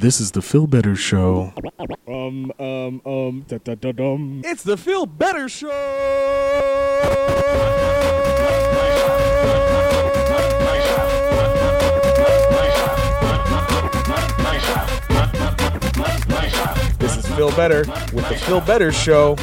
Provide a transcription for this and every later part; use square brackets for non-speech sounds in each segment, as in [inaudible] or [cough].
This is the Phil Better Show. Um, um, um, da da da dum. It's the Phil Better Show. This is Phil Better with the Phil Better Show.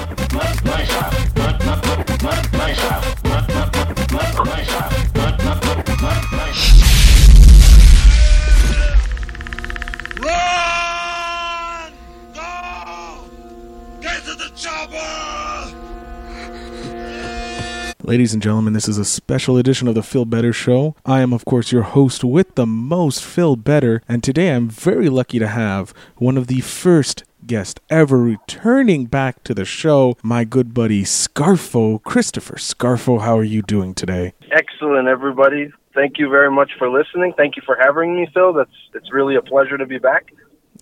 Ladies and gentlemen, this is a special edition of the Phil Better Show. I am, of course, your host with the most, Phil Better, and today I'm very lucky to have one of the first guests ever returning back to the show, my good buddy Scarfo, Christopher. Scarfo, how are you doing today? Excellent, everybody. Thank you very much for listening. Thank you for having me, Phil. That's it's really a pleasure to be back.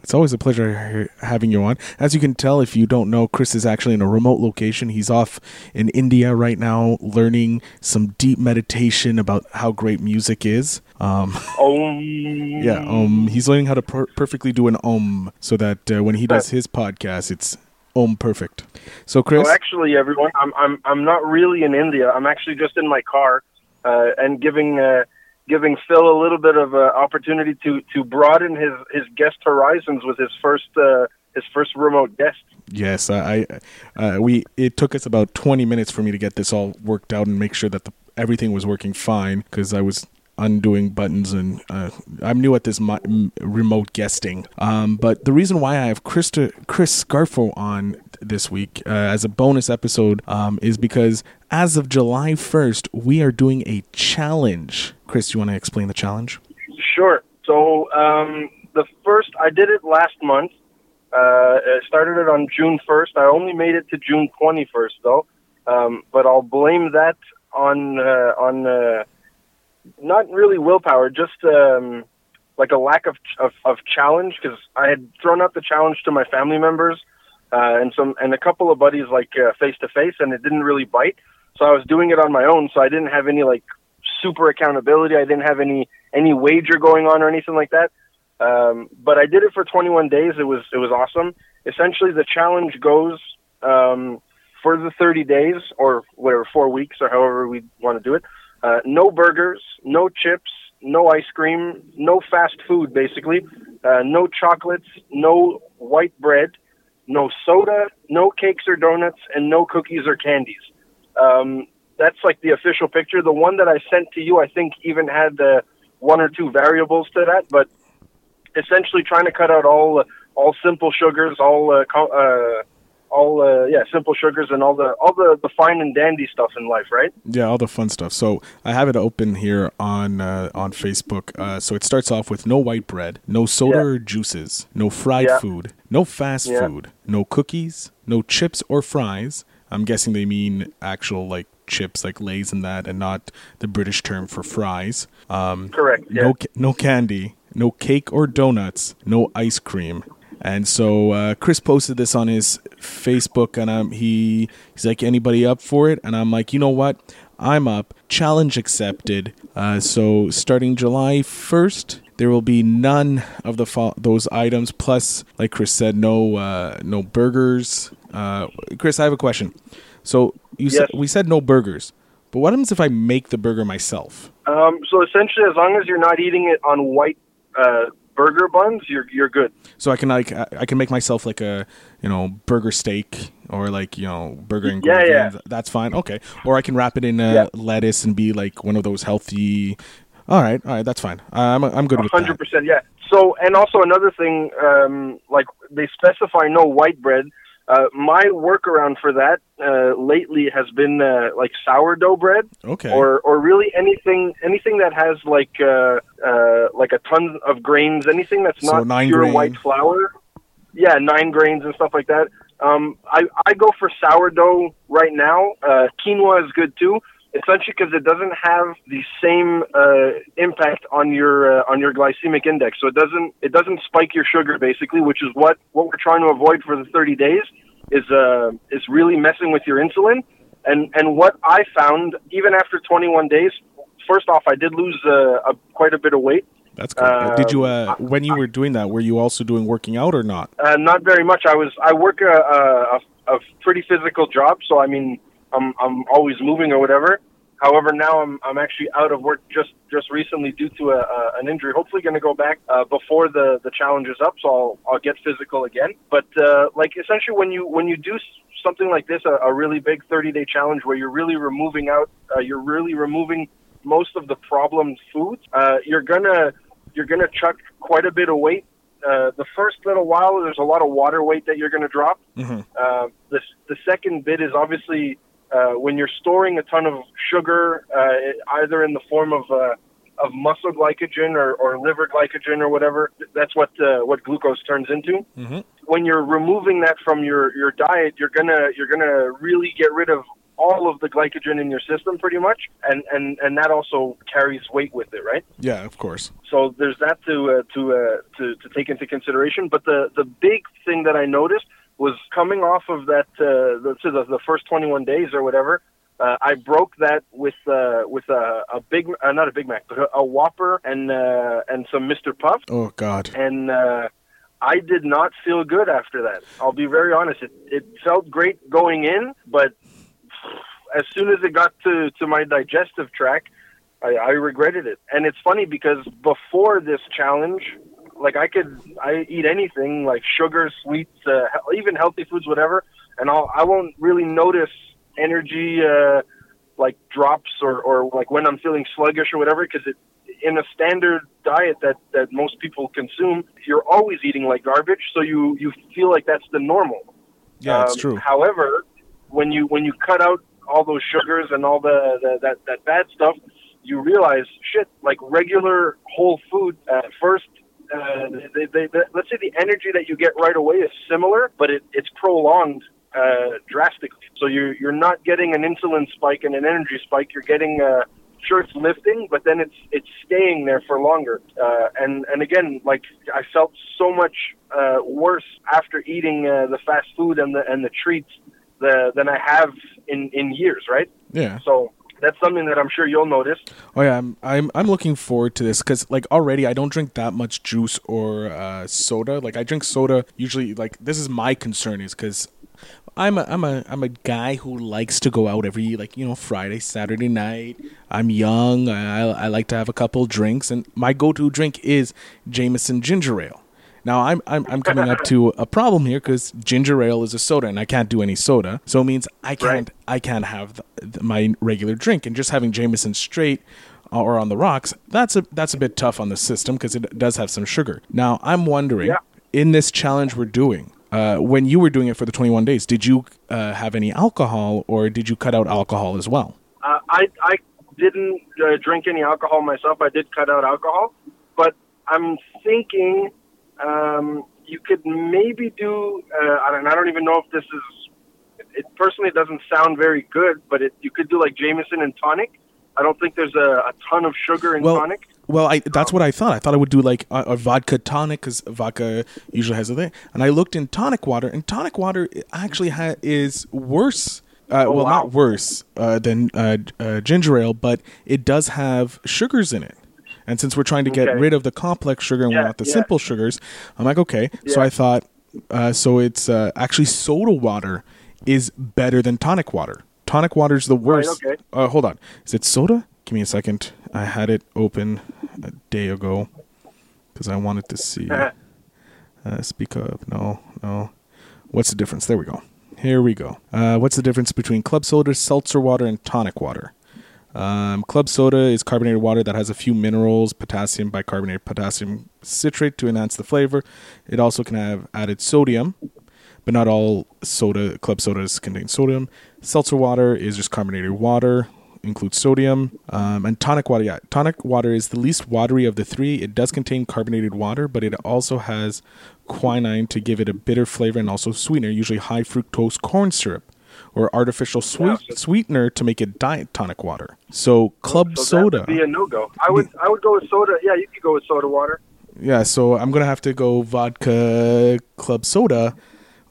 It's always a pleasure having you on. As you can tell, if you don't know, Chris is actually in a remote location. He's off in India right now, learning some deep meditation about how great music is. Um, [laughs] Oh, yeah, um, he's learning how to per- perfectly do an om, so that uh, when he does his podcast, it's om perfect. So, Chris, So actually, everyone, I'm I'm I'm not really in India. I'm actually just in my car, uh, and giving uh, giving Phil a little bit of uh, opportunity to to broaden his his guest horizons with his first uh, his first remote guest. yes, I, I uh, we it took us about twenty minutes for me to get this all worked out and make sure that the, everything was working fine because I was undoing buttons and uh, I'm new at this mi- remote guesting. Um, but the reason why I have Chris Chris Scarfo on this week uh, as a bonus episode um, is because as of July 1st, we are doing a challenge. Chris, you want to explain the challenge? Sure. So um, the first, I did it last month. Uh, I started it on June 1st. I only made it to June 21st though, um, but I'll blame that on uh, on uh, not really willpower, just um, like a lack of of, of challenge because I had thrown out the challenge to my family members uh, and some and a couple of buddies like face to face, and it didn't really bite. So I was doing it on my own, so I didn't have any like super accountability. I didn't have any any wager going on or anything like that. Um, but I did it for 21 days. It was it was awesome. Essentially, the challenge goes um, for the 30 days or whatever four weeks or however we want to do it. Uh, no burgers, no chips, no ice cream, no fast food. Basically, uh, no chocolates, no white bread, no soda, no cakes or donuts, and no cookies or candies. Um, that's like the official picture. The one that I sent to you, I think, even had uh, one or two variables to that, but essentially trying to cut out all all simple sugars, all uh, co- uh, all uh, yeah, simple sugars, and all the all the, the fine and dandy stuff in life, right? Yeah, all the fun stuff. So I have it open here on uh, on Facebook. Uh, so it starts off with no white bread, no soda Yeah. or juices, no fried Yeah. food, no fast Yeah. food, no cookies, no chips or fries. I'm guessing they mean actual like chips, like Lay's and that, and not the British term for fries. Um, Correct. Yeah. no no candy, no cake or donuts, no ice cream. And so uh, Chris posted this on his Facebook, and um, he he's like, "Anybody up for it?" And I'm like, "You know what? I'm up. Challenge accepted." Uh, so starting July 1st, there will be none of the fo- those items. Plus, like Chris said, no uh, no burgers. Uh, Chris, I have a question. So you said we said no burgers, but what happens if I make the burger myself? Um, so essentially, as long as you're not eating it on white uh, burger buns, you're you're good. So I can like I can make myself like a you know burger steak or like you know burger and Yeah, yeah. and That's fine. Okay. Or I can wrap it in uh, Yeah. lettuce and be like one of those healthy. All right, all right, that's fine. I'm I'm good with hundred that. percent, yeah. So, and also another thing, um, like they specify no white bread. Uh, my workaround for that uh, lately has been uh, like sourdough bread, Okay. or or really anything anything that has like uh, uh, like a ton of grains, anything that's So not pure grain. white flour. Yeah, nine grains and stuff like that. Um, I I go for sourdough right now. Uh, quinoa is good too. Essentially, because it doesn't have the same uh, impact on your uh, on your glycemic index, so it doesn't it doesn't spike your sugar basically, which is what what we're trying to avoid for the 30 days is uh is really messing with your insulin. And and what I found even after 21 days, first off, I did lose uh, a, quite a bit of weight. That's cool. Uh, Did you, uh, when you were doing that, were you also doing working out or not? Uh, not very much. I was. I work a, a, a pretty physical job, so I mean, I'm I'm always moving or whatever. However, now I'm I'm actually out of work just just recently due to a, a an injury. Hopefully, going to go back uh, before the the challenge is up, so I'll I'll get physical again. But uh, like essentially, when you when you do something like this, a, a really big 30 day challenge where you're really removing out, uh, you're really removing most of the problem foods. Uh, you're gonna you're gonna chuck quite a bit of weight. Uh, the first little while, there's a lot of water weight that you're going to drop. Mm-hmm. Uh, the the second bit is obviously uh, when you're storing a ton of sugar, uh, either in the form of uh, of muscle glycogen or, or liver glycogen or whatever. That's what uh, what glucose turns into. Mm-hmm. When you're removing that from your, your diet, you're gonna you're gonna really get rid of all of the glycogen in your system pretty much and and and that also carries weight with it right yeah of course so there's that to uh, to uh, to to take into consideration but the the big thing that i noticed was coming off of that uh, the, the the first 21 days or whatever uh, I broke that with uh, with a, a big uh, not a Big Mac but a, a Whopper and uh, and some Mr. Puff. Oh God! And uh, I did not feel good after that. I'll be very honest. It it felt great going in, but as soon as it got to to my digestive tract, I, I regretted it. And it's funny because before this challenge, like I could I eat anything like sugar, sweets, uh, even healthy foods, whatever, and I'll I won't really notice energy uh, like drops or, or like when I'm feeling sluggish or whatever because it in a standard diet that, that most people consume, you're always eating like garbage, so you, you feel like that's the normal. Yeah, um, it's true. However, when you when you cut out all those sugars and all the, the that that bad stuff, you realize shit. Like regular whole food at first, uh, they, they, they, let's say the energy that you get right away is similar, but it, it's prolonged uh, drastically. So you're you're not getting an insulin spike and an energy spike. You're getting uh, sure it's lifting, but then it's it's staying there for longer. Uh, and and again, like I felt so much uh, worse after eating uh, the fast food and the and the treats the, than I have in in years. Right? Yeah. So that's something that I'm sure you'll notice. Oh yeah, I'm I'm I'm looking forward to this because like already I don't drink that much juice or uh, soda. Like I drink soda usually. Like this is my concern is because I'm a I'm a I'm a guy who likes to go out every like you know Friday Saturday night. I'm young. I I like to have a couple drinks, and my go-to drink is Jameson ginger ale. Now I'm I'm I'm coming up to a problem here because ginger ale is a soda, and I can't do any soda, so it means I can't right. I can't have the, the, my regular drink, and just having Jameson straight or on the rocks that's a that's a bit tough on the system because it does have some sugar. Now I'm wondering yeah. in this challenge we're doing uh, when you were doing it for the 21 days, did you uh, have any alcohol or did you cut out alcohol as well? Uh, I, I didn't uh, drink any alcohol myself. I did cut out alcohol, but I'm thinking um, you could maybe do, uh, I, don't, I don't even know if this is, it personally doesn't sound very good, but it, you could do like Jameson and tonic. I don't think there's a, a ton of sugar in well, tonic. Well, I, that's what I thought. I thought I would do like a, a vodka tonic because vodka usually has a thing. And I looked in tonic water, and tonic water actually ha- is worse. Uh, oh, well, wow. not worse uh, than uh, uh, ginger ale, but it does have sugars in it. And since we're trying to get okay. rid of the complex sugar and yeah, we want the yeah. simple sugars, I'm like, okay. Yeah. So I thought, uh, so it's uh, actually soda water is better than tonic water. Tonic water is the worst. Right, okay. hold on. Is it soda? Give me a second. I had it open a day ago because I wanted to see. [laughs] Uh, speak of no, no. What's the difference? There we go. Here we go. Uh, what's the difference between club soda, seltzer water, and tonic water? Um, club soda is carbonated water that has a few minerals, potassium bicarbonate, potassium citrate to enhance the flavor. It also can have added sodium, but not all soda club sodas contain sodium. Seltzer water is just carbonated water includes sodium um, and tonic water. Yeah, tonic water is the least watery of the three. It does contain carbonated water, but it also has quinine to give it a bitter flavor and also sweetener, usually high fructose corn syrup or artificial sweet, yeah. sweetener to make it diet tonic water. So club so soda would be a no go. I would I would go with soda. Yeah, you could go with soda water. Yeah, so I'm gonna have to go vodka club soda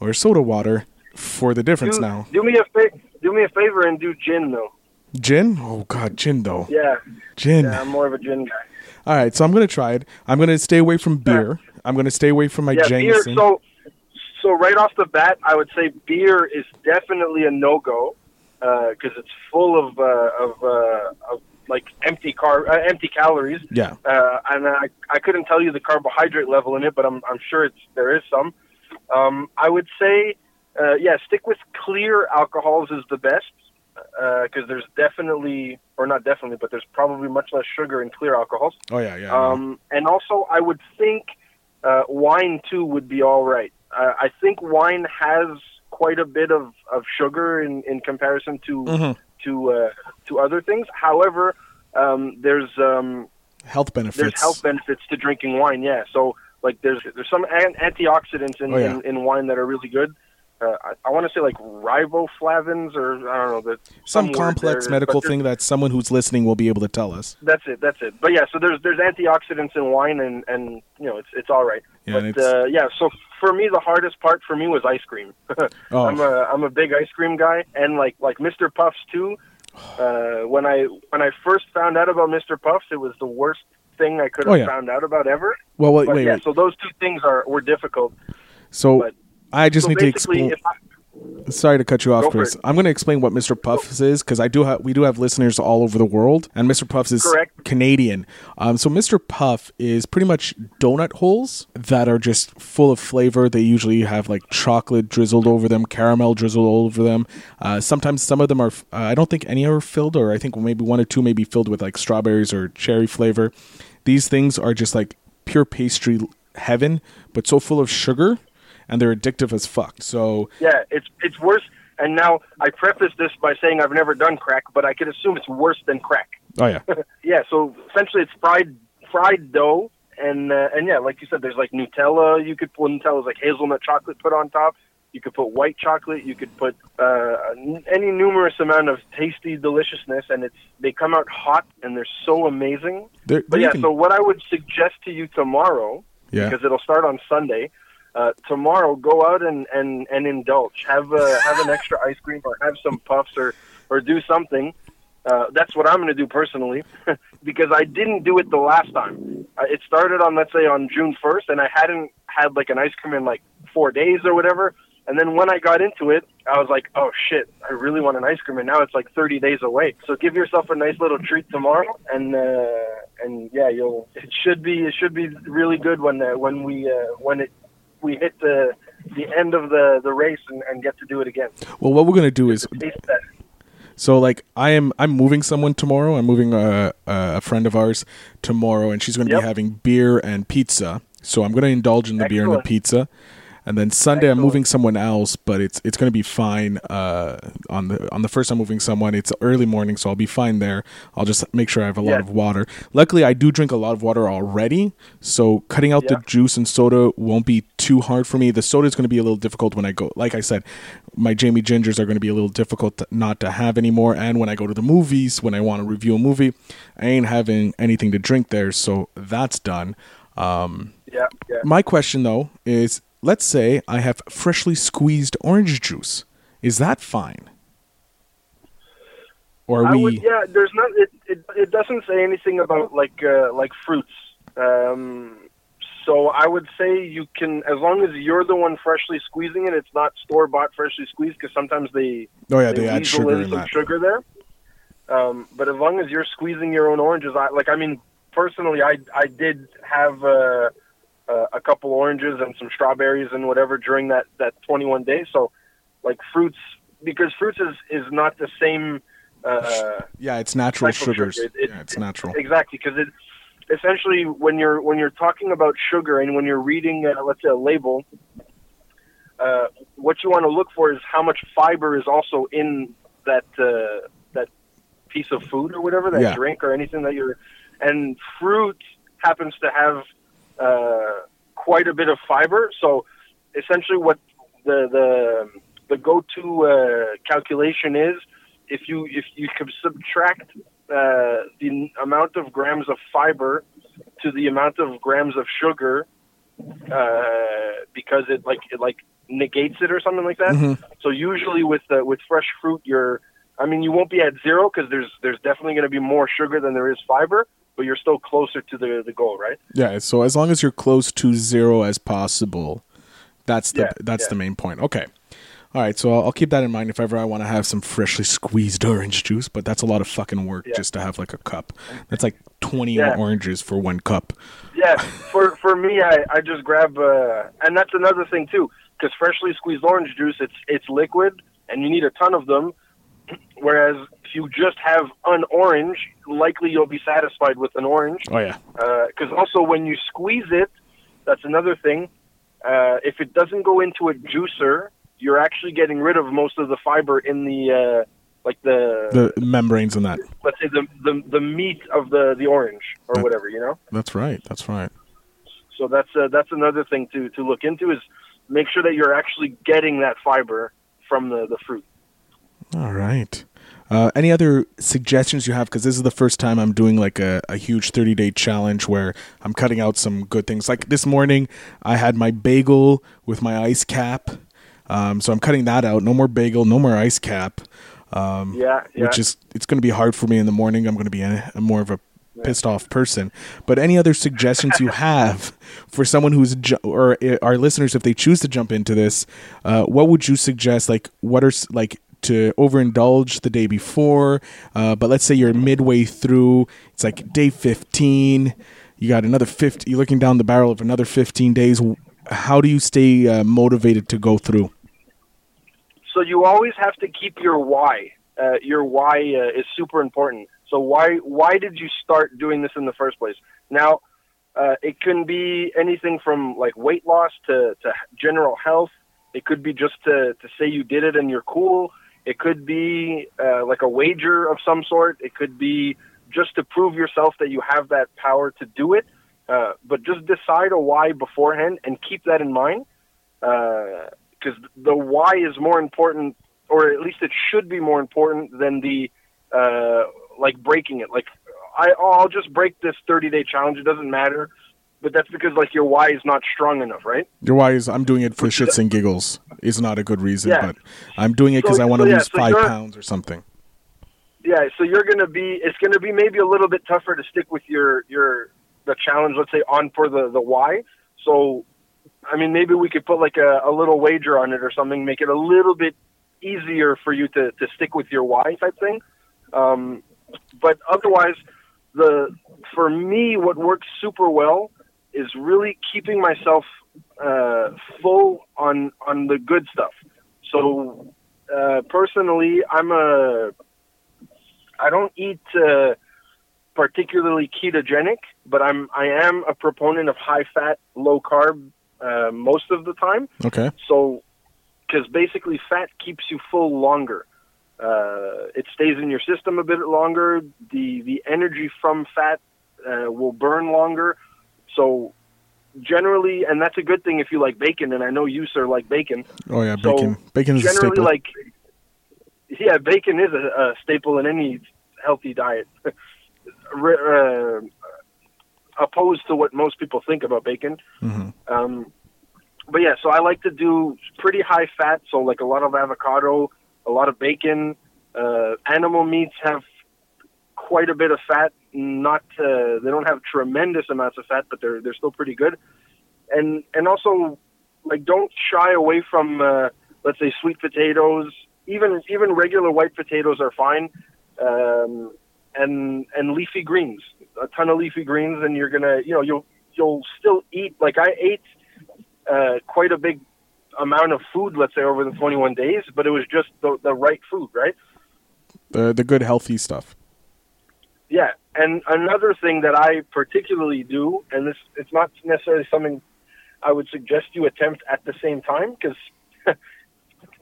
or soda water for the difference do, now. Do me a fa- do me a favor and do gin though. Gin? Oh God, gin though. Yeah. Gin. Yeah, I'm more of a gin guy. All right, so I'm gonna try it. I'm gonna stay away from beer. I'm gonna stay away from my Yeah, beer. Jameson. So, so right off the bat, I would say beer is definitely a no go because it's full of uh, of, uh, of like empty car uh, empty calories. yeah. uh, and I, I couldn't tell you the carbohydrate level in it, but I'm, I'm sure it's there is some. Um, I would say, uh, yeah, stick with clear alcohols is the best because there's definitely, or not definitely, but there's probably much less sugar in clear alcohols. Oh yeah, yeah. Um, and also, I would think uh, wine too would be all right. Uh, I think wine has quite a bit of, of sugar in, in comparison to Mhm. to uh, to other things. However, um, there's um, health benefits. there's health benefits to drinking wine. Yeah, so like there's there's some an- antioxidants in, Oh, yeah. in, in wine that are really good. Uh, I, I want to say like riboflavins or I don't know the Some word complex there, medical thing that someone who's listening will be able to tell us. That's it. That's it. But yeah, so there's there's antioxidants in wine, and and you know it's it's all right. Yeah, but uh, yeah, so for me the hardest part for me was ice cream. [laughs] Oh. I'm a I'm a big ice cream guy, and like like Mr. Puffs too. Uh, when I when I first found out about Mr. Puffs, it was the worst thing I could have Oh, yeah. found out about ever. Well, wait, But wait, yeah, wait. so those two things are were difficult. So but- I just so need to explain. I, Sorry to cut you off, Chris. it. I'm going to explain what Mr. Puffs is because I do have we do have listeners all over the world, and Mr. Puffs is Correct. Canadian. Um, so Mr. Puff is pretty much donut holes that are just full of flavor. They usually have like chocolate drizzled over them, caramel drizzled over them. Uh, sometimes some of them are. Uh, I don't think any are filled, or I think maybe one or two may be filled with like strawberries or cherry flavor. These things are just like pure pastry heaven, but so full of sugar, and they're addictive as fuck. So yeah, it's it's worse. And now I preface this by saying I've never done crack, but I could assume it's worse than crack. Oh yeah, [laughs] yeah, so essentially it's fried fried dough, and uh, and yeah, like you said, there's like Nutella. You could put Nutella's like hazelnut chocolate put on top. You could put white chocolate. You could put uh, any numerous amount of tasty deliciousness, and it's they come out hot and they're so amazing. They're- But yeah, even- so what I would suggest to you tomorrow, Yeah. because it'll start on Sunday. Uh, tomorrow, go out and, and, and indulge. Have uh, have an extra ice cream, or have some puffs, or or do something. Uh, that's what I'm going to do personally, [laughs] because I didn't do it the last time. Uh, it started on let's say on June 1st, and I hadn't had like an ice cream in like four days or whatever. And then when I got into it, I was like, oh shit, I really want an ice cream, and now it's like 30 days away. So give yourself a nice little treat tomorrow, and uh, and yeah, you'll it should be it should be really good when uh, when we uh, when it we hit the the end of the the race and, and get to do it again. Well, what we're gonna do is so like I am I'm moving someone tomorrow. I'm moving a a friend of ours tomorrow, and she's gonna Yep. be having beer and pizza. So I'm gonna indulge in the beer and the pizza. And then Sunday I'm moving someone else, but it's it's gonna be fine. Uh, on the on the first I'm moving someone, it's early morning, so I'll be fine there. I'll just make sure I have a lot of water. Luckily, I do drink a lot of water already, so cutting out Yeah. the juice and soda won't be too hard for me. The soda is going to be a little difficult when I go. Like I said, my Jamie Gingers are going to be a little difficult to, not to have anymore. And when I go to the movies, when I want to review a movie, I ain't having anything to drink there, so that's done. Um, Yeah, yeah. my question though is, let's say I have freshly squeezed orange juice. Is that fine? Or are we? would, yeah, there's not. It, it it doesn't say anything about like uh, like fruits. Um, so I would say you can, as long as you're the one freshly squeezing it, it's not store bought freshly squeezed because sometimes they oh yeah, they, add weasel sugar in in some that. sugar there. Um, but as long as you're squeezing your own oranges, I like. I mean, personally, I I did have uh, uh, a couple oranges and some strawberries and whatever during that that 21 days. So, like fruits, because fruits is is not the same. Uh, Yeah, it's natural sugars. sugar. It- it- yeah, it's natural. Exactly, because it essentially when you're when you're talking about sugar and when you're reading, uh, let's say, a label, uh, what you want to look for is how much fiber is also in that uh, that piece of food or whatever, that Yeah. drink or anything that you're. And fruit happens to have uh, quite a bit of fiber, so essentially what the the the go-to uh, calculation is if you if you could subtract uh, the amount of grams of fiber to the amount of grams of sugar uh, because it like it like negates it or something like that. Mhm. So usually with with fresh fruit, you're I mean you won't be at zero because there's there's definitely going to be more sugar than there is fiber, but you're still closer to the the goal, right? Yeah. So as long as you're close to zero as possible, that's the Yeah, that's yeah. the main point. Okay. All right, so I'll, I'll keep that in mind if ever I want to have some freshly squeezed [laughs] orange juice. But that's a lot of fucking work Yeah. just to have like a cup. That's like twenty Yeah. oranges for one cup. Yeah, for for me, I I just grab, uh, and that's another thing too, because freshly squeezed orange juice, it's it's liquid, and you need a ton of them. Whereas if you just have an orange, likely you'll be satisfied with an orange. Oh yeah. Because also when you squeeze it, that's another thing. Uh, if it doesn't go into a juicer, you're actually getting rid of most of the fiber in the uh, like the, The membranes and that. let's say the, the the meat of the the orange or Right. whatever, you know. That's right. That's right. So that's uh, that's another thing to to look into is make sure that you're actually getting that fiber from the the fruit. All right. Uh, any other suggestions you have? Because this is the first time I'm doing like a, a huge 30 day challenge where I'm cutting out some good things. Like this morning, I had my bagel with my ice cap. Um, so I'm cutting that out. No more bagel, no more ice cap. Um, Yeah, yeah. Which is, it's going to be hard for me in the morning. I'm going to be a, a more of a pissed off person. But any other suggestions you have for someone who's, ju- or uh, our listeners, if they choose to jump into this, uh, what would you suggest? Like, what are, like, to overindulge the day before, uh, but let's say you're midway through, it's like day 15, you got another 50, you're looking down the barrel of another 15 days. How do you stay uh, motivated to go through? So you always have to keep your why. Uh, your why uh, is super important. So why why did you start doing this in the first place? Now, uh, it can be anything from like weight loss to, to general health. It could be just to, to say you did it and you're cool. It could be uh, like a wager of some sort. It could be just to prove yourself that you have that power to do it. Uh, but just decide a why beforehand and keep that in mind because the why is more important, or at least it should be more important than the uh, like breaking it. Like I, I'll just break this 30 day challenge. It doesn't matter, but that's because like your why is not strong enough, right? Your why is I'm doing it for shits and giggles is not a good reason, Yeah. but I'm doing it because So- I want to so yeah, lose so 5 pounds or something. Yeah, so you're gonna be. It's gonna be maybe a little bit tougher to stick with your your the challenge. Let's say on for the the why. So, I mean, maybe we could put like a, a little wager on it or something. Make it a little bit easier for you to to stick with your why type thing. Um, but otherwise, the for me, what works super well is really keeping myself uh, full on on the good stuff. So uh, personally, I'm a I don't eat uh, particularly ketogenic, but I'm I am a proponent of high fat, low carb uh, most of the time. Okay. So, because basically fat keeps you full longer. Uh, it stays in your system a bit longer. The the energy from fat uh, will burn longer. So generally, and that's a good thing if you like bacon. And I know you sir like bacon. Oh, yeah, So, bacon. bacon is a generally, staple. like yeah, bacon is a, a staple in any healthy diet. [laughs] Uh, opposed to what most people think about bacon. Mhm. Um, but yeah, so I like to do pretty high fat, so like a lot of avocado, a lot of bacon. Uh, animal meats have quite a bit of fat. Not uh, they don't have tremendous amounts of fat, but they're they're still pretty good. And and also like don't shy away from uh, let's say sweet potatoes. Even even regular white potatoes are fine. Um, and and leafy greens, a ton of leafy greens, and you're gonna you know you'll you'll still eat like I ate uh, quite a big amount of food, let's say over the 21 days, but it was just the, the right food, right? the the good healthy stuff. Yeah, and another thing that I particularly do, and this it's not necessarily something I would suggest you attempt at the same time because [laughs]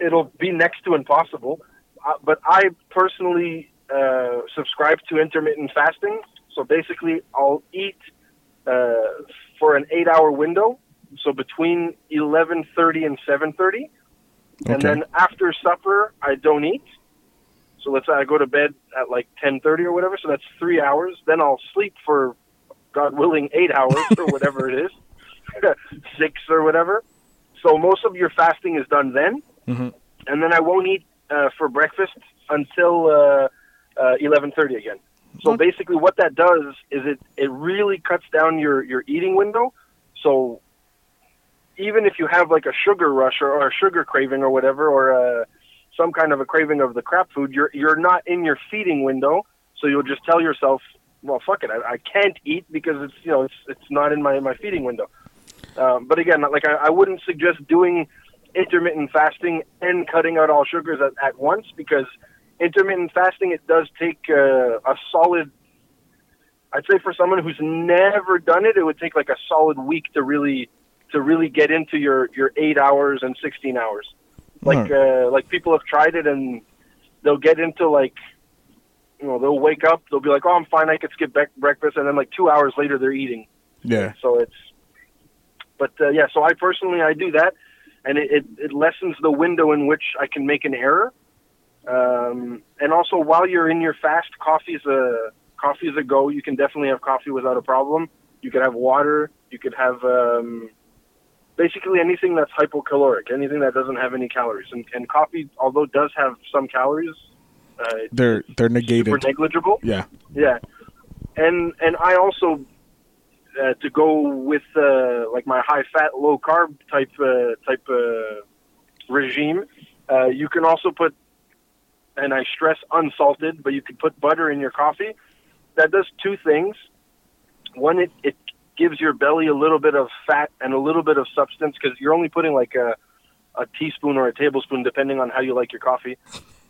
it'll be next to impossible. Uh, but I personally uh, subscribe to intermittent fasting. So basically, I'll eat uh, for an eight-hour window, so between 11:30 and 7:30, and then after supper, I don't eat. So let's say I go to bed at like 10:30 or whatever. So that's three hours. Then I'll sleep for, God willing, eight hours or whatever it is, [laughs] six or whatever. So most of your fasting is done then, Mhm. and then I won't eat uh, for breakfast until uh, uh, 11:30 again. So basically, what that does is it it really cuts down your your eating window. So even if you have like a sugar rush or, or a sugar craving or whatever, or uh, some kind of a craving of the crap food, you're you're not in your feeding window. So you'll just tell yourself, well, fuck it, I, I can't eat because it's you know it's it's not in my my feeding window. Um, but again, like I, I wouldn't suggest doing intermittent fasting and cutting out all sugars at, at once because intermittent fasting it does take uh, a solid. I'd say for someone who's never done it, it would take like a solid week to really to really get into your your eight hours and sixteen hours. Like uh, like people have tried it and they'll get into like you know they'll wake up they'll be like oh I'm fine I could skip bec- breakfast and then like two hours later they're eating. Yeah. So it's but uh, yeah so I personally I do that and it, it, it lessens the window in which I can make an error. Um, and also while you're in your fast, coffee is a coffee is a go. You can definitely have coffee without a problem. You could have water. You could have um, basically anything that's hypocaloric, anything that doesn't have any calories. And, and coffee, although it does have some calories, uh, They're they're negated. negligible. Yeah. Yeah, and and I also uh, to go with uh, like my high fat, low carb type uh, type uh, regime. Uh, you can also put, and I stress unsalted, but you can put butter in your coffee. That does two things. One, it it gives your belly a little bit of fat and a little bit of substance because you're only putting like a a teaspoon or a tablespoon depending on how you like your coffee.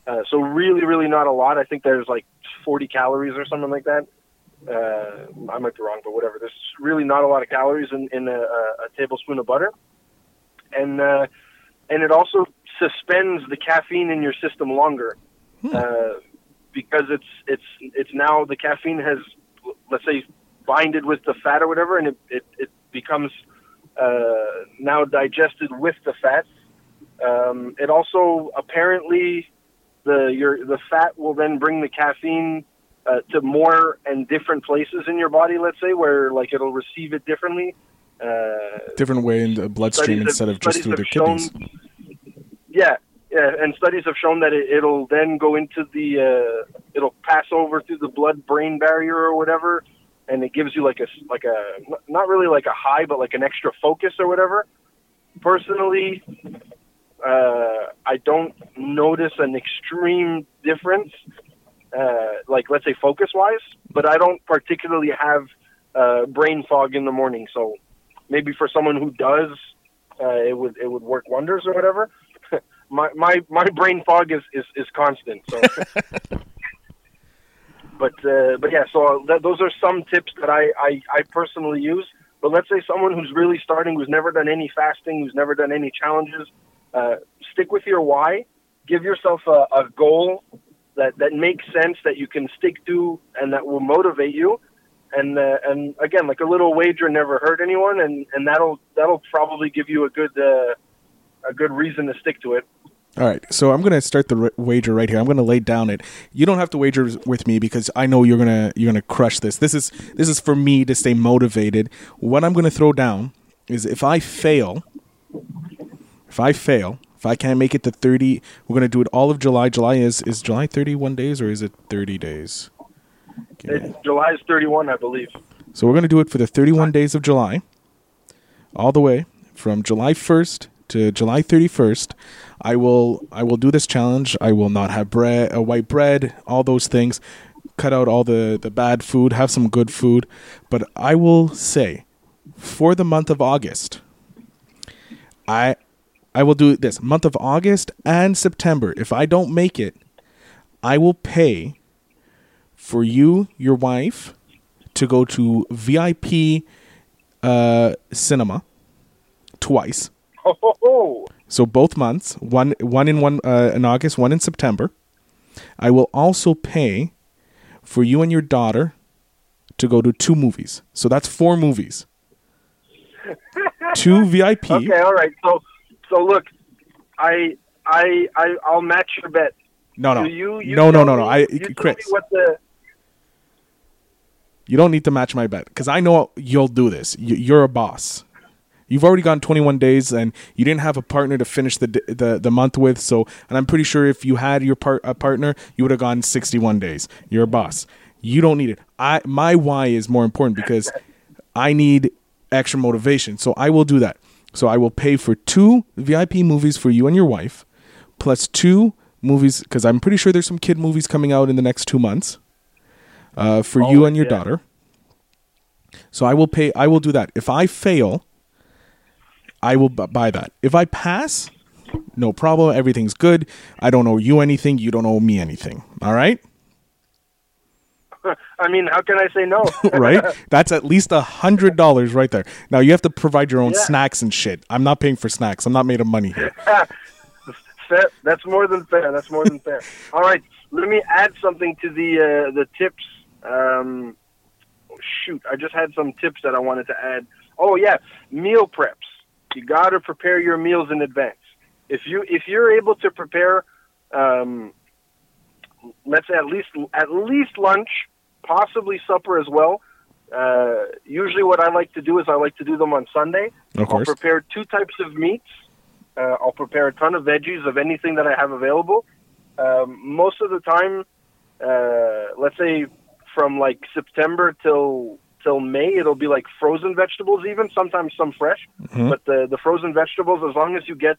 Uh, so really, really not a lot. I think there's like 40 calories or something like that. Uh, I might be wrong, but whatever. There's really not a lot of calories in, in a, a tablespoon of butter, and uh, and it also suspends the caffeine in your system longer uh, because it's it's it's now the caffeine has let's say binded with the fat or whatever, and it it, it becomes uh, now digested with the fat. Um, it also apparently the your the fat will then bring the caffeine uh, to more and different places in your body. Let's say where like it'll receive it differently. Uh, Different way in the bloodstream instead of just through the kidneys. yeah, yeah, and studies have shown that it, it'll then go into the uh, it'll pass over through the blood-brain barrier or whatever, and it gives you like a like a not really like a high, but like an extra focus or whatever. Personally, uh, I don't notice an extreme difference, uh, like let's say focus-wise, but I don't particularly have uh, brain fog in the morning. So maybe for someone who does, uh, it would it would work wonders or whatever. [laughs] my my my brain fog is is, is constant. So, [laughs] but uh, but yeah, so those are some tips that I, I I personally use. But let's say someone who's really starting, who's never done any fasting, who's never done any challenges, uh, stick with your why. Give yourself a, a goal that that makes sense that you can stick to and that will motivate you. And uh, and again, like a little wager never hurt anyone, and, and that'll that'll probably give you a good uh, a good reason to stick to it. All right, so I'm gonna start the r- wager right here. I'm gonna lay down it. You don't have to wager with me because I know you're gonna you're gonna crush this. This is this is for me to stay motivated. What I'm gonna throw down is if I fail, if I fail, if I can't make it to 30, we're gonna do it all of July. July is is July 31 days or is it 30 days? It's July is 31, I believe. So we're going to do it for the 31 days of July, all the way from July 1st to July 31st. I will I will do this challenge. I will not have bread, uh, white bread, all those things. Cut out all the the bad food. Have some good food. But I will say, for the month of August, I I will do this month of August and September. If I don't make it, I will pay for you, your wife, to go to VIP uh, cinema twice. Ho, ho, ho. So both months, one one in one uh, in August, one in September. I will also pay for you and your daughter to go to two movies. So that's four movies. two [laughs] VIP. Okay, all right. So so look, I I I I'll match your bet. No, no, So you, you no, no, no, no. me- I, you tell Chris, me what the you don't need to match my bet because I know you'll do this. You're a boss. You've already gone 21 days, and you didn't have a partner to finish the the, the month with. So, and I'm pretty sure if you had your part a partner, you would have gone 61 days. You're a boss. You don't need it. I my why is more important because I need extra motivation. So I will do that. So I will pay for two VIP movies for you and your wife, plus two movies because I'm pretty sure there's some kid movies coming out in the next two months. Uh, for you Oh, and your yeah. daughter. So I will pay. I will do that. If I fail, I will bu- buy that. If I pass, no problem. Everything's good. I don't owe you anything. You don't owe me anything. All right. [laughs] I mean, how can I say no? [laughs] right? That's at least a hundred dollars right there. Now you have to provide your own Yeah. snacks and shit. I'm not paying for snacks. I'm not made of money here. [laughs] That's more than fair. That's more than fair. All right, let me add something to the uh, the tips. Um, shoot, I just had some tips that I wanted to add. Oh yeah, meal preps. You got to prepare your meals in advance. If you if you're able to prepare, um, let's say at least at least lunch, possibly supper as well. Uh, usually, what I like to do is I like to do them on Sunday. Of course. I'll prepare two types of meats. Uh, I'll prepare a ton of veggies of anything that I have available. Um, most of the time, uh, let's say from like September till till May, it'll be like frozen vegetables, even sometimes some fresh. But the the frozen vegetables, as long as you get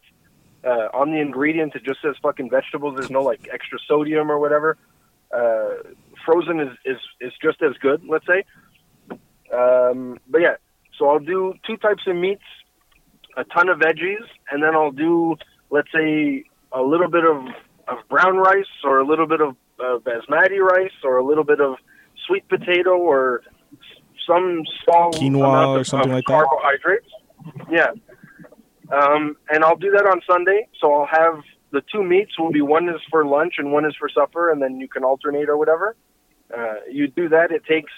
uh, on the ingredient, it just says fucking vegetables. There's no like extra sodium or whatever. Uh, frozen is, is is just as good. Let's say. Um, but yeah, so I'll do two types of meats, a ton of veggies, and then I'll do, let's say, a little bit of, of brown rice or a little bit of uh, basmati rice or a little bit of sweet potato or some small Quinoa amount or of, something like that? carbohydrates. Yeah. Um, and I'll do that on Sunday. So I'll have the two meats will be one is for lunch and one is for supper, and then you can alternate or whatever. Uh, you do that. It takes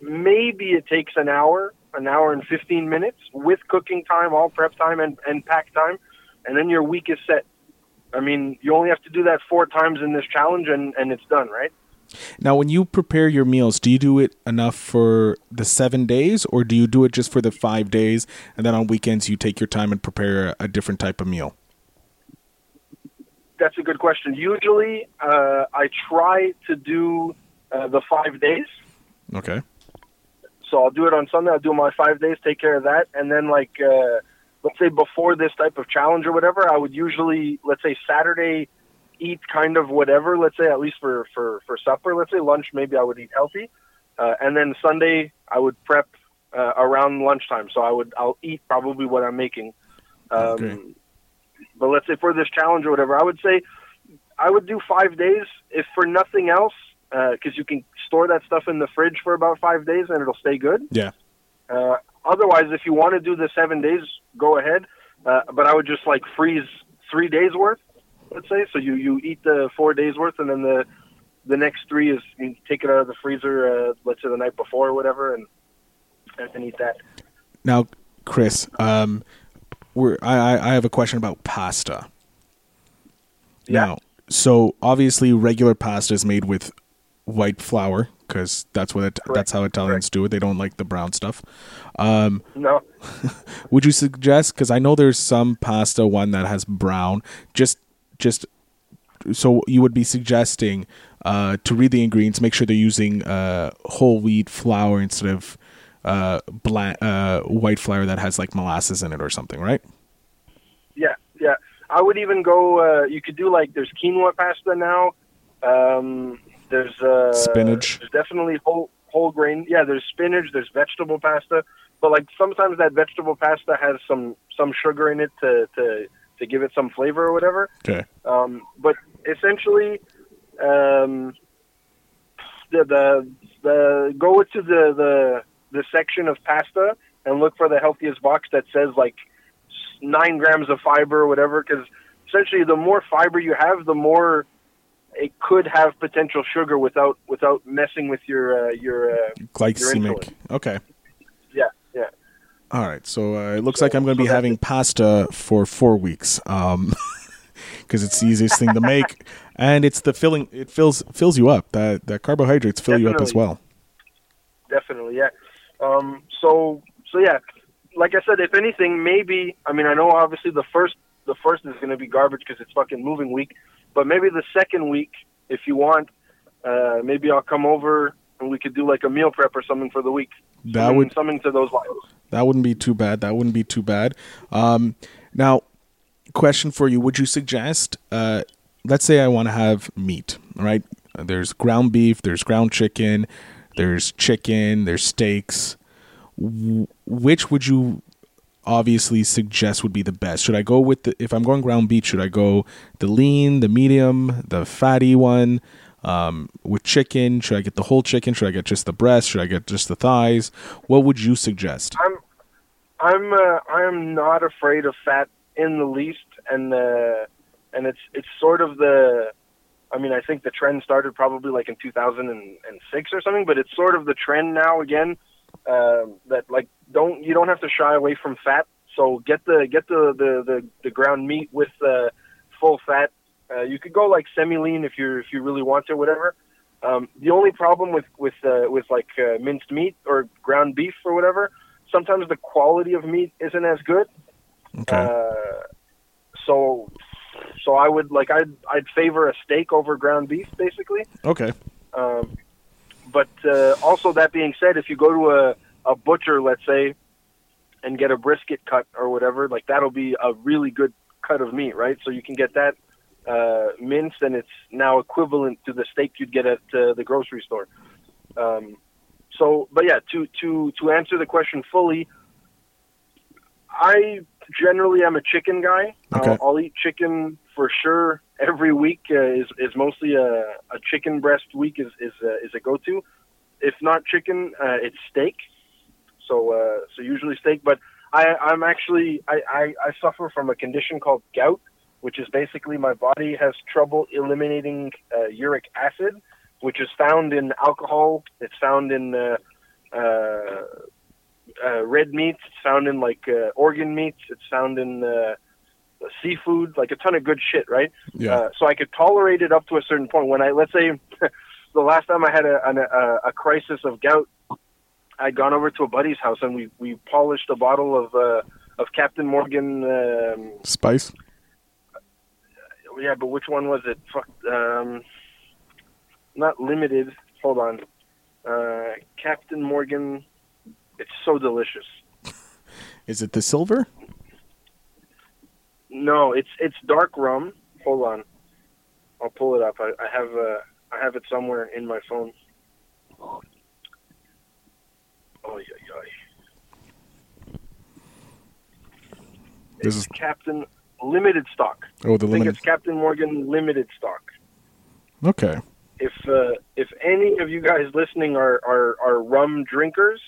maybe it takes an hour, an hour and fifteen minutes with cooking time, all prep time, and and pack time, and then your week is set. I mean, you only have to do that four times in this challenge, and and it's done, right? Now, when you prepare your meals, do you do it enough for the seven days, or do you do it just for the five days, and then on weekends you take your time and prepare a, different type of meal? That's a good question. Usually, uh, I try to do uh, the five days. Okay. So I'll do it on Sunday. I'll do my five days, take care of that, and then like uh, let's say before this type of challenge or whatever, I would usually let's say Saturday eat kind of whatever. Let's say at least for for for supper. Let's say lunch maybe I would eat healthy, uh, and then Sunday I would prep uh, around lunchtime. So I would I'll eat probably what I'm making. Um, Okay. But let's say for this challenge or whatever, I would say I would do five days if for nothing else, because you can store that stuff in the fridge for about five days and it'll stay good. Yeah. Uh, otherwise, if you want to do the seven days, go ahead. Uh, but I would just like freeze three days worth, let's say. So you, you eat the four days worth, and then the the next three is you take it out of the freezer, uh, let's say the night before or whatever, and and, eat that. Now, Chris, um, we're, I, I have a question about pasta. Yeah. Now, so obviously, regular pasta is made with white flour because that's what it, that's how Italians do it. They don't like the brown stuff. No, [laughs] Would you suggest? Because I know there's some pasta one that has brown. Just just so you would be suggesting uh, to read the ingredients, make sure they're using uh, whole wheat flour instead of uh, bla- uh, white flour that has like molasses in it or something, right? yeah, yeah. I would even go. Uh, you could do like there's quinoa pasta now. Um, there's uh, Spinach. There's definitely whole whole grain. Yeah, there's spinach. There's vegetable pasta. But like sometimes that vegetable pasta has some some sugar in it to to to give it some flavor or whatever. Okay. Um, but essentially, um, the, the the go to the, the the section of pasta and look for the healthiest box that says like nine grams of fiber or whatever. Because essentially, the more fiber you have, the more it could have potential sugar without without messing with your uh, your uh, Glycemic. insulin. Okay. All right. So uh, it looks like I'm going to be having pasta for four weeks. Um, [laughs] because it's the easiest thing to make, and it's the filling. It fills fills you up. That that carbohydrates fill you up as well. definitely yeah um so so yeah like i said if anything maybe i mean i know obviously the first the first is going to be garbage because it's fucking moving week but maybe the second week if you want uh maybe i'll come over and we could do like a meal prep or something for the week. That something, would something to those lines. that wouldn't be too bad. That wouldn't be too bad. Um, now, question for you: Would you suggest? Uh, let's say I want to have meat. Right? there's ground beef, there's ground chicken, there's chicken, there's steaks. W- which would you obviously suggest would be the best? Should I go with the if I'm going ground beef? Should I go the lean, the medium, the fatty one? Um, with chicken, should I get the whole chicken? Should I get just the breast? Should I get just the thighs? What would you suggest? I'm I'm uh, I'm not afraid of fat in the least, and uh, and it's it's sort of the. I mean, I think the trend started probably like in 2006 or something, but it's sort of the trend now again. Uh, that like don't you don't have to shy away from fat. So get the get the the the, the ground meat with uh, full fat. Uh, you could go like semi lean if you if you really want to, whatever. Um, the only problem with with uh, with like uh, minced meat or ground beef or whatever, sometimes the quality of meat isn't as good. Okay. Uh, so so I would like I'd I'd favor a steak over ground beef basically. okay. Um, but uh, also that being said, if you go to a a butcher, let's say, and get a brisket cut or whatever, like that'll be a really good cut of meat, right? So you can get that uh, minced, and it's now equivalent to the steak you'd get at uh, the grocery store. Um, so, but yeah, to to to answer the question fully, I generally am a chicken guy. Okay. I'll, I'll eat chicken for sure every week. Uh, is is mostly a, a chicken breast week is is uh, is a go to. If not chicken, uh, it's steak. So uh, so usually steak. But I I'm actually I, I I suffer from a condition called gout, which is basically my body has trouble eliminating uh, uric acid, which is found in alcohol. It's found in uh, uh, uh, red meats. It's found in like uh, organ meats. It's found in uh, seafood, like a ton of good shit, right? Yeah. Uh, so I could tolerate it up to a certain point. When I let's say [laughs] the last time I had a, an, a a crisis of gout, I'd gone over to a buddy's house and we we polished a bottle of uh, of Captain Morgan. Um, Spice. Yeah, but which one was it? Fuck, um, not limited. Hold on, uh, Captain Morgan. It's so delicious. [laughs] Is it the silver? No, it's it's dark rum. Hold on, I'll pull it up. I, I have uh, I have it somewhere in my phone. Oh yeah, yeah. This It's is Captain Limited Stock. oh the I think limited. it's Captain Morgan Limited Stock. Okay. if uh, if any of you guys listening are, are are rum drinkers,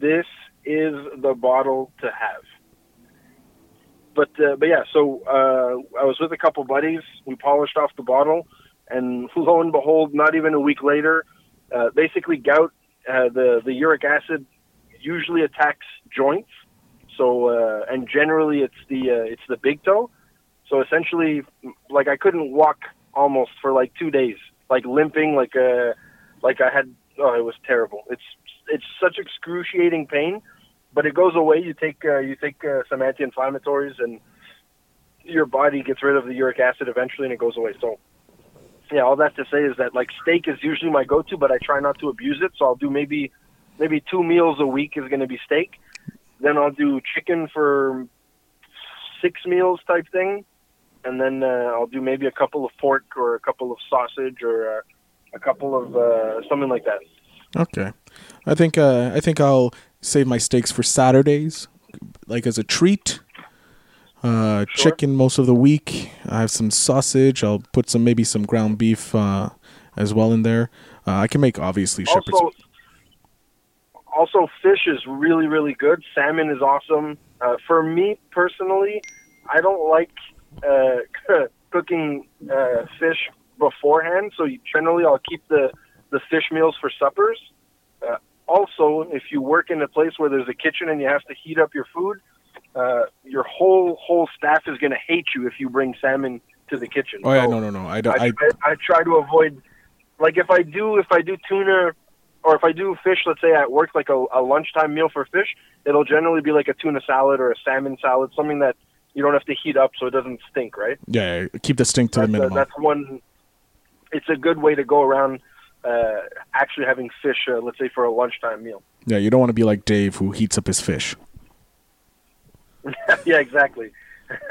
this is the bottle to have. But uh, but yeah, so uh, I was with a couple buddies. We polished off the bottle, and [laughs] lo and behold, not even a week later, uh, basically gout, uh, the the uric acid usually attacks joints. So uh, and generally it's the uh, it's the big toe. So essentially, like I couldn't walk almost for like two days, like limping, like uh, like I had. Oh, it was terrible. It's it's such excruciating pain, but it goes away. You take uh, you take uh, some anti-inflammatories, and your body gets rid of the uric acid eventually, and it goes away. So, yeah, all that to say is that like steak is usually my go-to, but I try not to abuse it. So I'll do maybe maybe two meals a week is going to be steak. Then I'll do chicken for six meals type thing, and then uh, I'll do maybe a couple of pork or a couple of sausage or uh, a couple of uh, something like that. Okay. I think uh, I think I'll save my steaks for Saturdays, like as a treat. Uh, Sure. Chicken most of the week. I have some sausage. I'll put some maybe some ground beef uh, as well in there. Uh, I can make obviously shepherd's. Also, also fish is really really good. Salmon is awesome. Uh, for me personally, I don't like uh, [laughs] cooking uh, fish beforehand. So generally, I'll keep the the fish meals for suppers. Uh, also, if you work in a place where there's a kitchen and you have to heat up your food, uh, your whole whole staff is going to hate you if you bring salmon to the kitchen. oh yeah, So- no, no, no. I I, I, I try to avoid like if I do if I do tuna or if I do fish, let's say at work like a, a lunchtime meal for fish, it'll generally be like a tuna salad or a salmon salad, something that you don't have to heat up so it doesn't stink, right? yeah, keep the stink to the That's, uh, minimum. that's one. It's a good way to go around uh, actually having fish, uh, let's say for a lunchtime meal. Yeah, you don't want to be like Dave who heats up his fish. [laughs] yeah, exactly. [laughs]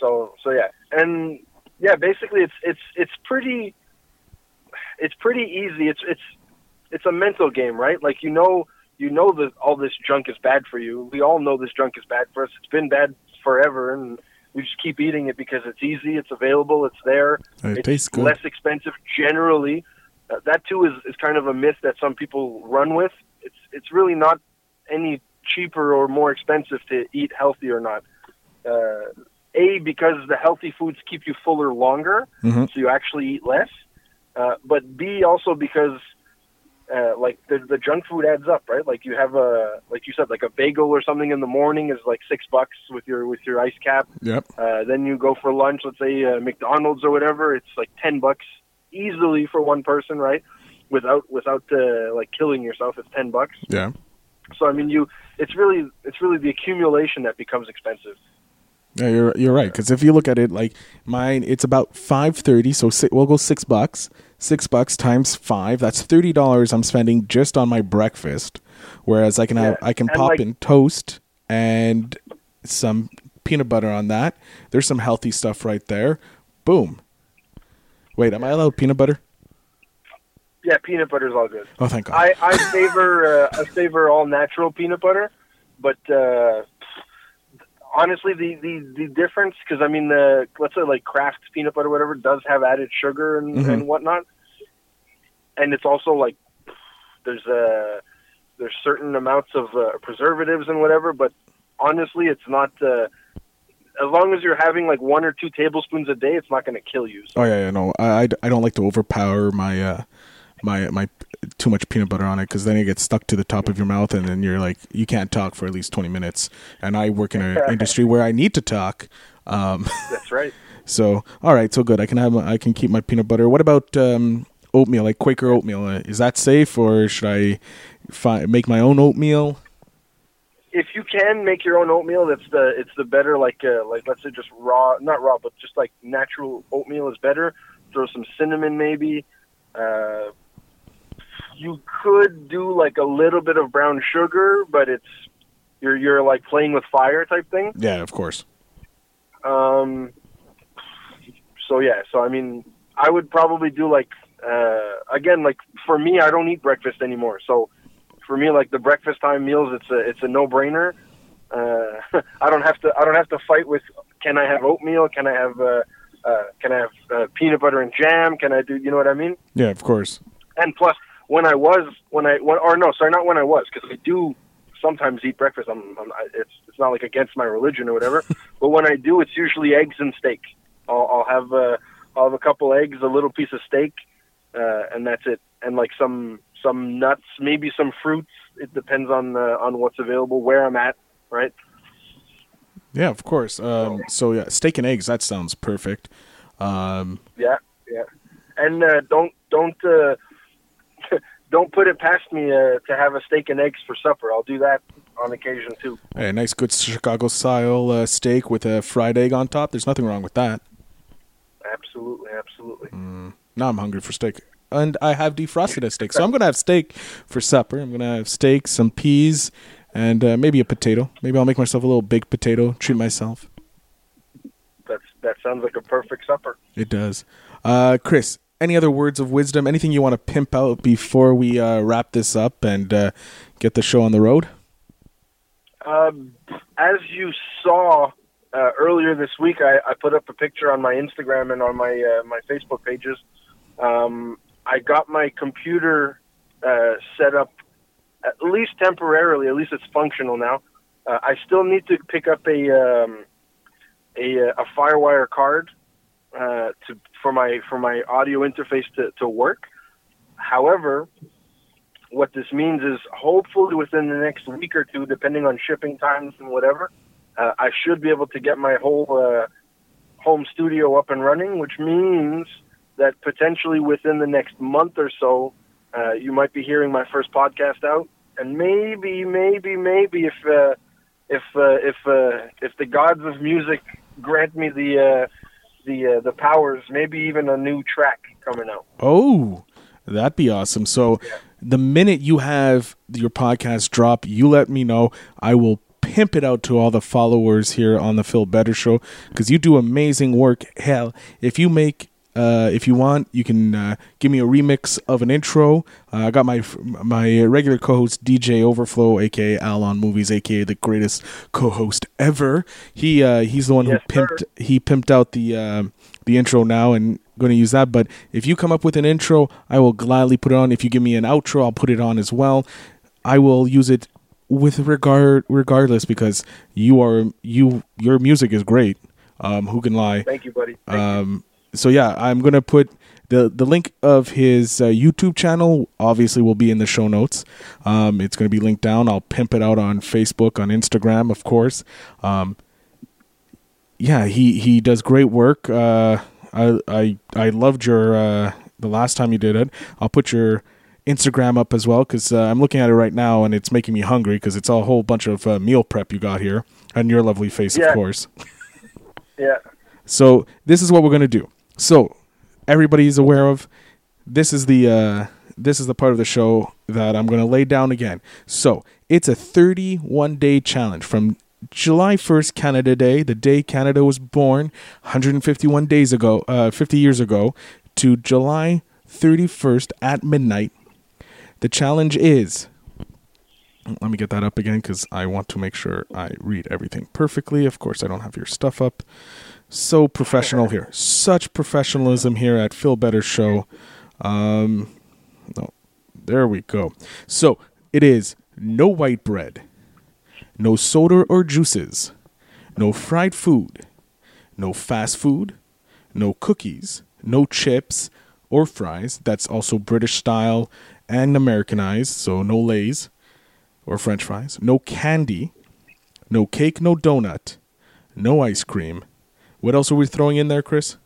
so so yeah, and yeah, basically it's it's it's pretty it's pretty easy. It's it's it's a mental game, right? Like you know you know that all this junk is bad for you. We all know this junk is bad for us. It's been bad forever, and we just keep eating it because it's easy, it's available, it's there. It it's tastes good. less expensive generally. Uh, that too is, is kind of a myth that some people run with. It's it's really not any cheaper or more expensive to eat healthy or not. Uh, a because the healthy foods keep you fuller longer, Mhm. so you actually eat less. Uh, but B also because uh, like the the junk food adds up, right? Like you have a like you said, like a bagel or something in the morning is like six bucks with your with your ice cap. Yep. Uh, then you go for lunch, let's say uh, McDonald's or whatever. It's like ten bucks easily for one person, right? Without without uh, like killing yourself, it's ten bucks. Yeah. So I mean, you it's really it's really the accumulation that becomes expensive. Yeah, you're you're right. Because if you look at it, like mine, it's about five thirty. So si we'll go six bucks. Six bucks times five. That's thirty dollars I'm spending just on my breakfast. Whereas I can have Yeah, I can and, pop like- in toast and some peanut butter on that. There's some healthy stuff right there. Boom. Wait, am I allowed peanut butter? Yeah, peanut butter is all good. Oh, thank God. I, I favor uh, I favor all natural peanut butter, but uh, honestly, the the, the difference because I mean the let's say like Kraft peanut butter, whatever, does have added sugar and, Mhm. and whatnot, and it's also like there's uh there's certain amounts of uh, preservatives and whatever, but honestly, it's not. Uh, as long as you're having like one or two tablespoons a day, it's not going to kill you. So, Oh yeah, yeah, no, I, I, I don't like to overpower my uh my my too much peanut butter on it because then it gets stuck to the top of your mouth and then you're like you can't talk for at least twenty minutes. And I work in an [laughs] industry where I need to talk. Um, that's right. [laughs] so all right, so good. I can have I can keep my peanut butter. What about um oatmeal, like Quaker oatmeal? Uh, is that safe or should I fi- make my own oatmeal? if you can make your own oatmeal, that's the it's the better. Like uh, like let's say just raw, not raw, but just like natural oatmeal is better. Throw some cinnamon maybe. Uh, you could do like a little bit of brown sugar, but it's you're you're like playing with fire type thing. Yeah, of course. Um, so yeah, so I mean, I would probably do like uh, again, like for me, I don't eat breakfast anymore. So for me, like the breakfast time meals, it's a it's a no brainer. Uh, [laughs] I don't have to I don't have to fight with can I have oatmeal? Can I have uh, uh, can I have uh, peanut butter and jam? Can I do you know what I mean? Yeah, of course. And plus, when I was when I when, or no, sorry, not when I was because I do sometimes eat breakfast. I'm, I'm I- it's it's not like against my religion or whatever. [laughs] but when I do, it's usually eggs and steak. I'll, I'll have uh, I'll have a couple eggs, a little piece of steak, uh, and that's it. And like some some nuts, maybe some fruits. It depends on uh, on what's available, where I'm at, right? Yeah, of course. Um, so yeah, steak and eggs. That sounds perfect. Um, Yeah, yeah. And uh, don't don't uh, [laughs] don't put it past me uh, to have a steak and eggs for supper. I'll do that on occasion too. A nice, good Chicago style uh, steak with a fried egg on top. There's nothing wrong with that. Absolutely, absolutely. Now I'm hungry for steak. And I have defrosted a steak. So I'm going to have steak for supper. I'm going to have steak, some peas, and uh, maybe a potato. Maybe I'll make myself a little baked potato, treat myself. That's that sounds like a perfect supper. It does. Uh, Chris, any other words of wisdom? Anything you want to pimp out before we uh, wrap this up and uh, get the show on the road? Um, as you saw uh, earlier this week, I, I put up a picture on my Instagram and on my uh, my Facebook pages. Um, I got my computer uh, set up at least temporarily. At least it's functional now. Uh, I still need to pick up a um, a, a FireWire card uh, to for my for my audio interface to, to work. However, what this means is hopefully within the next week or two, depending on shipping times and whatever, uh, I should be able to get my whole uh, home studio up and running, which means that potentially within the next month or so, uh, you might be hearing my first podcast out, and maybe, maybe, maybe if uh, if uh, if uh, if the gods of music grant me the uh, the uh, the powers, maybe even a new track coming out. Oh, That'd be awesome. So, the minute you have your podcast drop, you let me know. I will pimp it out to all the followers here on the Phil Better Show because you do amazing work. Hell, if you make uh, if you want, you can uh, give me a remix of an intro. Uh, I got my my regular co-host DJ Overflow, aka Al on Movies, aka the greatest co-host ever. He uh, he's the one Yes, who pimped sir. he pimped out the um the intro now and going to use that. But if you come up with an intro, I will gladly put it on. If you give me an outro, I'll put it on as well. I will use it with regard regardless because you are you your music is great. Um, who can lie? Thank you, buddy. Thank you. So yeah, I'm gonna put the the link of his uh, YouTube channel. Obviously, will be in the show notes. Um, it's gonna be linked down. I'll pimp it out on Facebook, on Instagram, of course. Um, yeah, he he does great work. Uh, I I I loved your uh, the last time you did it. I'll put your Instagram up as well because uh, I'm looking at it right now and it's making me hungry because it's a whole bunch of uh, meal prep you got here and your lovely face, of Yeah. course. [laughs] yeah. So this is what we're gonna do. So everybody's aware of this is the uh, this is the part of the show that I'm gonna lay down again. So it's a 31 day challenge from July 1st, Canada Day, the day Canada was born, 151 days ago, uh, 50 years ago, to July 31st at midnight. The challenge is. Let me get that up again because I want to make sure I read everything perfectly. Of course, I don't have your stuff up so professional here. Such professionalism here at Phil Better Show. Um, no, there we go. So it is no white bread, no soda or juices, no fried food, no fast food, no cookies, no chips or fries. That's also British style and Americanized, so no Lay's or French fries, no candy, no cake, no donut, no ice cream. What else are we throwing in there, Chris?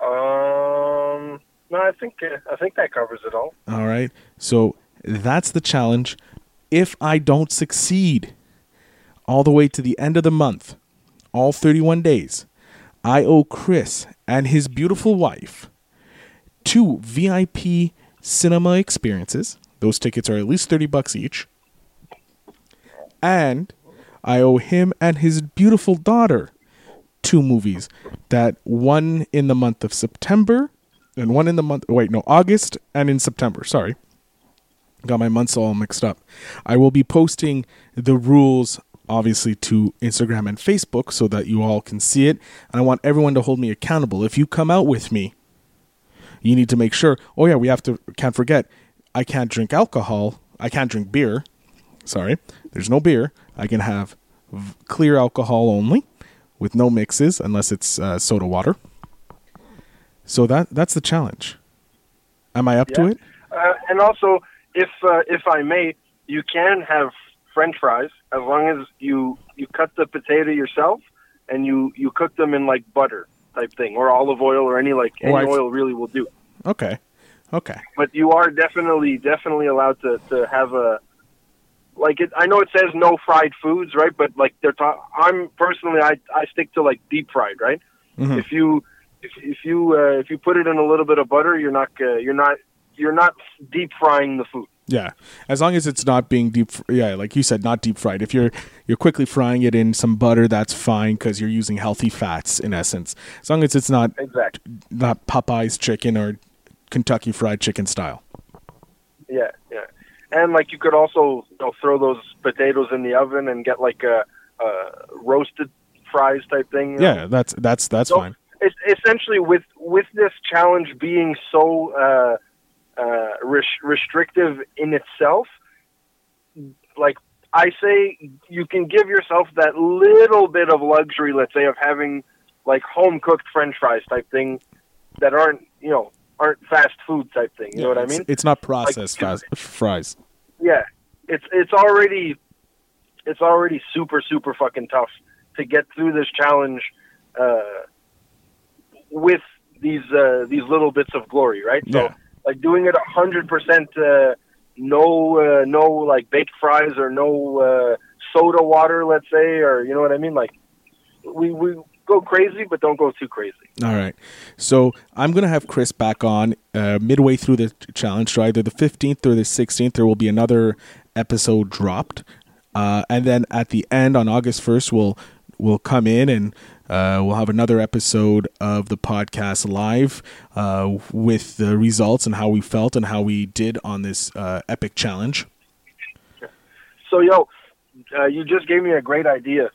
Um. No, I think I think that covers it all. All right. So that's the challenge. If I don't succeed all the way to the end of the month, all 31 days, I owe Chris and his beautiful wife two VIP cinema experiences. Those tickets are at least 30 bucks each. And I owe him and his beautiful daughter two movies. That one in the month of September and one in the month wait no August and in September. Sorry. Got my months all mixed up. I will be posting the rules obviously to Instagram and Facebook so that you all can see it. And I want everyone to hold me accountable. If you come out with me you need to make sure oh yeah we have to can't forget I can't drink alcohol. I can't drink beer. Sorry. There's no beer. I can have v- clear alcohol only with no mixes unless it's uh, soda water. So that that's the challenge. Am I up to it? Uh, and also, if uh, if I may, you can have French fries as long as you you cut the potato yourself and you you cook them in like butter type thing or olive oil or any like any Oh, I've- oil really will do. Okay. Okay. But you are definitely definitely allowed to to have a like it. I know it says no fried foods, right? But like they're ta- I'm personally I I stick to like deep fried, right? Mhm. If you if if you uh, if you put it in a little bit of butter, you're not uh, you're not you're not deep frying the food. Yeah. As long as it's not being deep fr- yeah, like you said not deep fried. If you're you're quickly frying it in some butter, that's fine cuz you're using healthy fats in essence. As long as it's not Exactly. not Popeye's chicken or Kentucky fried chicken style. Yeah. And like you could also you know, throw those potatoes in the oven and get like a, a roasted fries type thing. you know? Yeah, that's that's that's So, fine. it's essentially with with this challenge being so uh, uh, res- restrictive in itself, like I say, you can give yourself that little bit of luxury, let's say, of having like home cooked French fries type thing that aren't you know aren't fast food type thing. You Yeah, know what I mean? It's not processed Like- fast fries. yeah, it's it's already it's already super super fucking tough to get through this challenge uh, with these uh, these little bits of glory, right? Yeah. So like doing it a hundred percent, uh, no uh, no like baked fries or no uh, soda water, let's say, or you know what I mean? Like we we go crazy, but don't go too crazy. All right. So I'm going to have Chris back on uh, midway through the challenge. So either the 15th or the 16th, there will be another episode dropped. Uh, and then at the end on August 1st, we'll we'll come in and uh, we'll have another episode of the podcast live uh, with the results and how we felt and how we did on this uh, epic challenge. So yo, uh, you just gave me a great idea.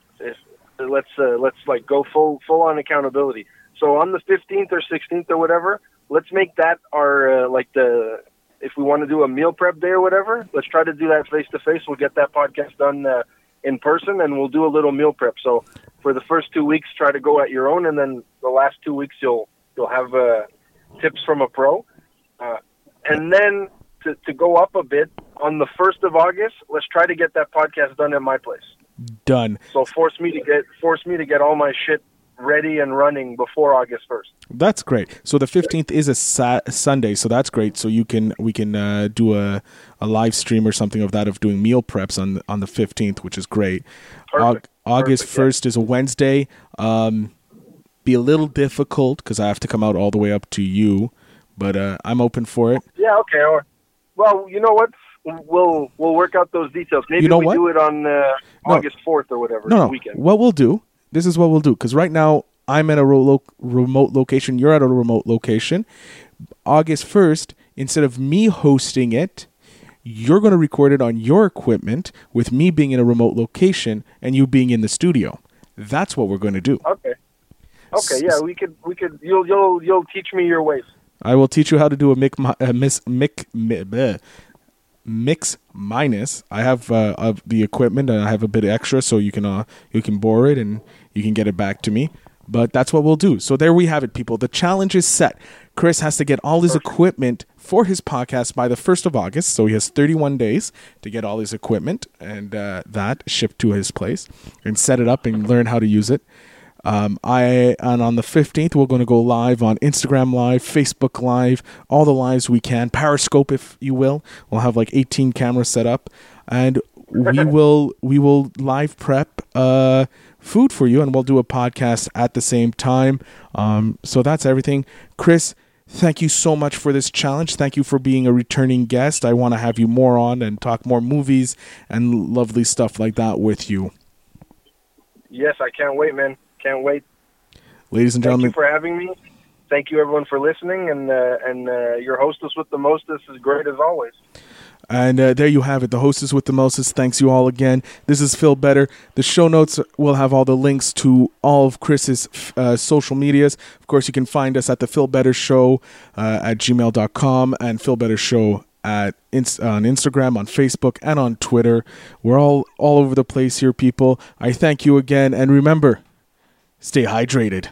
Let's uh, let's like go full full on accountability. So on the 15th or 16th or whatever, let's make that our uh, like the if we want to do a meal prep day or whatever, let's try to do that face to face. We'll get that podcast done uh, in person, and we'll do a little meal prep. So for the first two weeks, try to go at your own, and then the last two weeks you'll you'll have uh, tips from a pro, uh, and then to, to go up a bit on the first of August, let's try to get that podcast done at my place. Done. So force me to get force me to get all my shit ready and running before August first. That's great. So the 15th is a sa- Sunday, so that's great. So you can we can uh, do a, a live stream or something of that of doing meal preps on on the 15th, which is great. Perfect. Au- August Perfect, 1st is a Wednesday. Um, be a little difficult because I have to come out all the way up to you, but uh, I'm open for it. Yeah. Okay. Or, well, you know what? We'll we'll work out those details. Maybe You know we what? do it on uh, No. August fourth or whatever. No, no. weekend. What we'll do, this is what we'll do, because right now I'm at a ro- remote location. You're at a remote location. August 1st, instead of me hosting it, you're going to record it on your equipment with me being in a remote location and you being in the studio. That's what we're going to do. Okay. Okay. Yeah, we could we could you'll you'll you'll teach me your ways. I will teach you how to do a mic, mi- uh, miss, mic, mi- bleh. Mix minus. I have uh, of the equipment and I have a bit extra, so you can uh, you can borrow it and you can get it back to me. But that's what we'll do. So there we have it, people. The challenge is set. Chris has to get all his equipment for his podcast by the first of August, so he has 31 days to get all his equipment and uh, that shipped to his place and set it up and learn how to use it. Um, I and on the fifteenth we're going to go live on Instagram Live, Facebook Live, all the lives we can, Periscope if you will. We'll have like eighteen cameras set up, and we will we will live prep uh, food for you, and we'll do a podcast at the same time. Um, so that's everything, Chris. Thank you so much for this challenge. Thank you for being a returning guest. I want to have you more on and talk more movies and lovely stuff like that with you, Yes, I can't wait, man. Can't wait. ladies and gentlemen, Thank you for having me. Thank you everyone for listening, and uh, and uh, your hostess with the mostest is great as always. And uh, there you have it. The hostess with the mostest. Thanks you all again. This is Phil Better. The show notes will have all the links to all of Chris's uh, social medias. Of course, you can find us at the Phil Better Show uh, at gmail.com and Phil Better Show at inst- on Instagram, on Facebook, and on Twitter. We're all all over the place here, people. I thank you again, and remember, stay hydrated.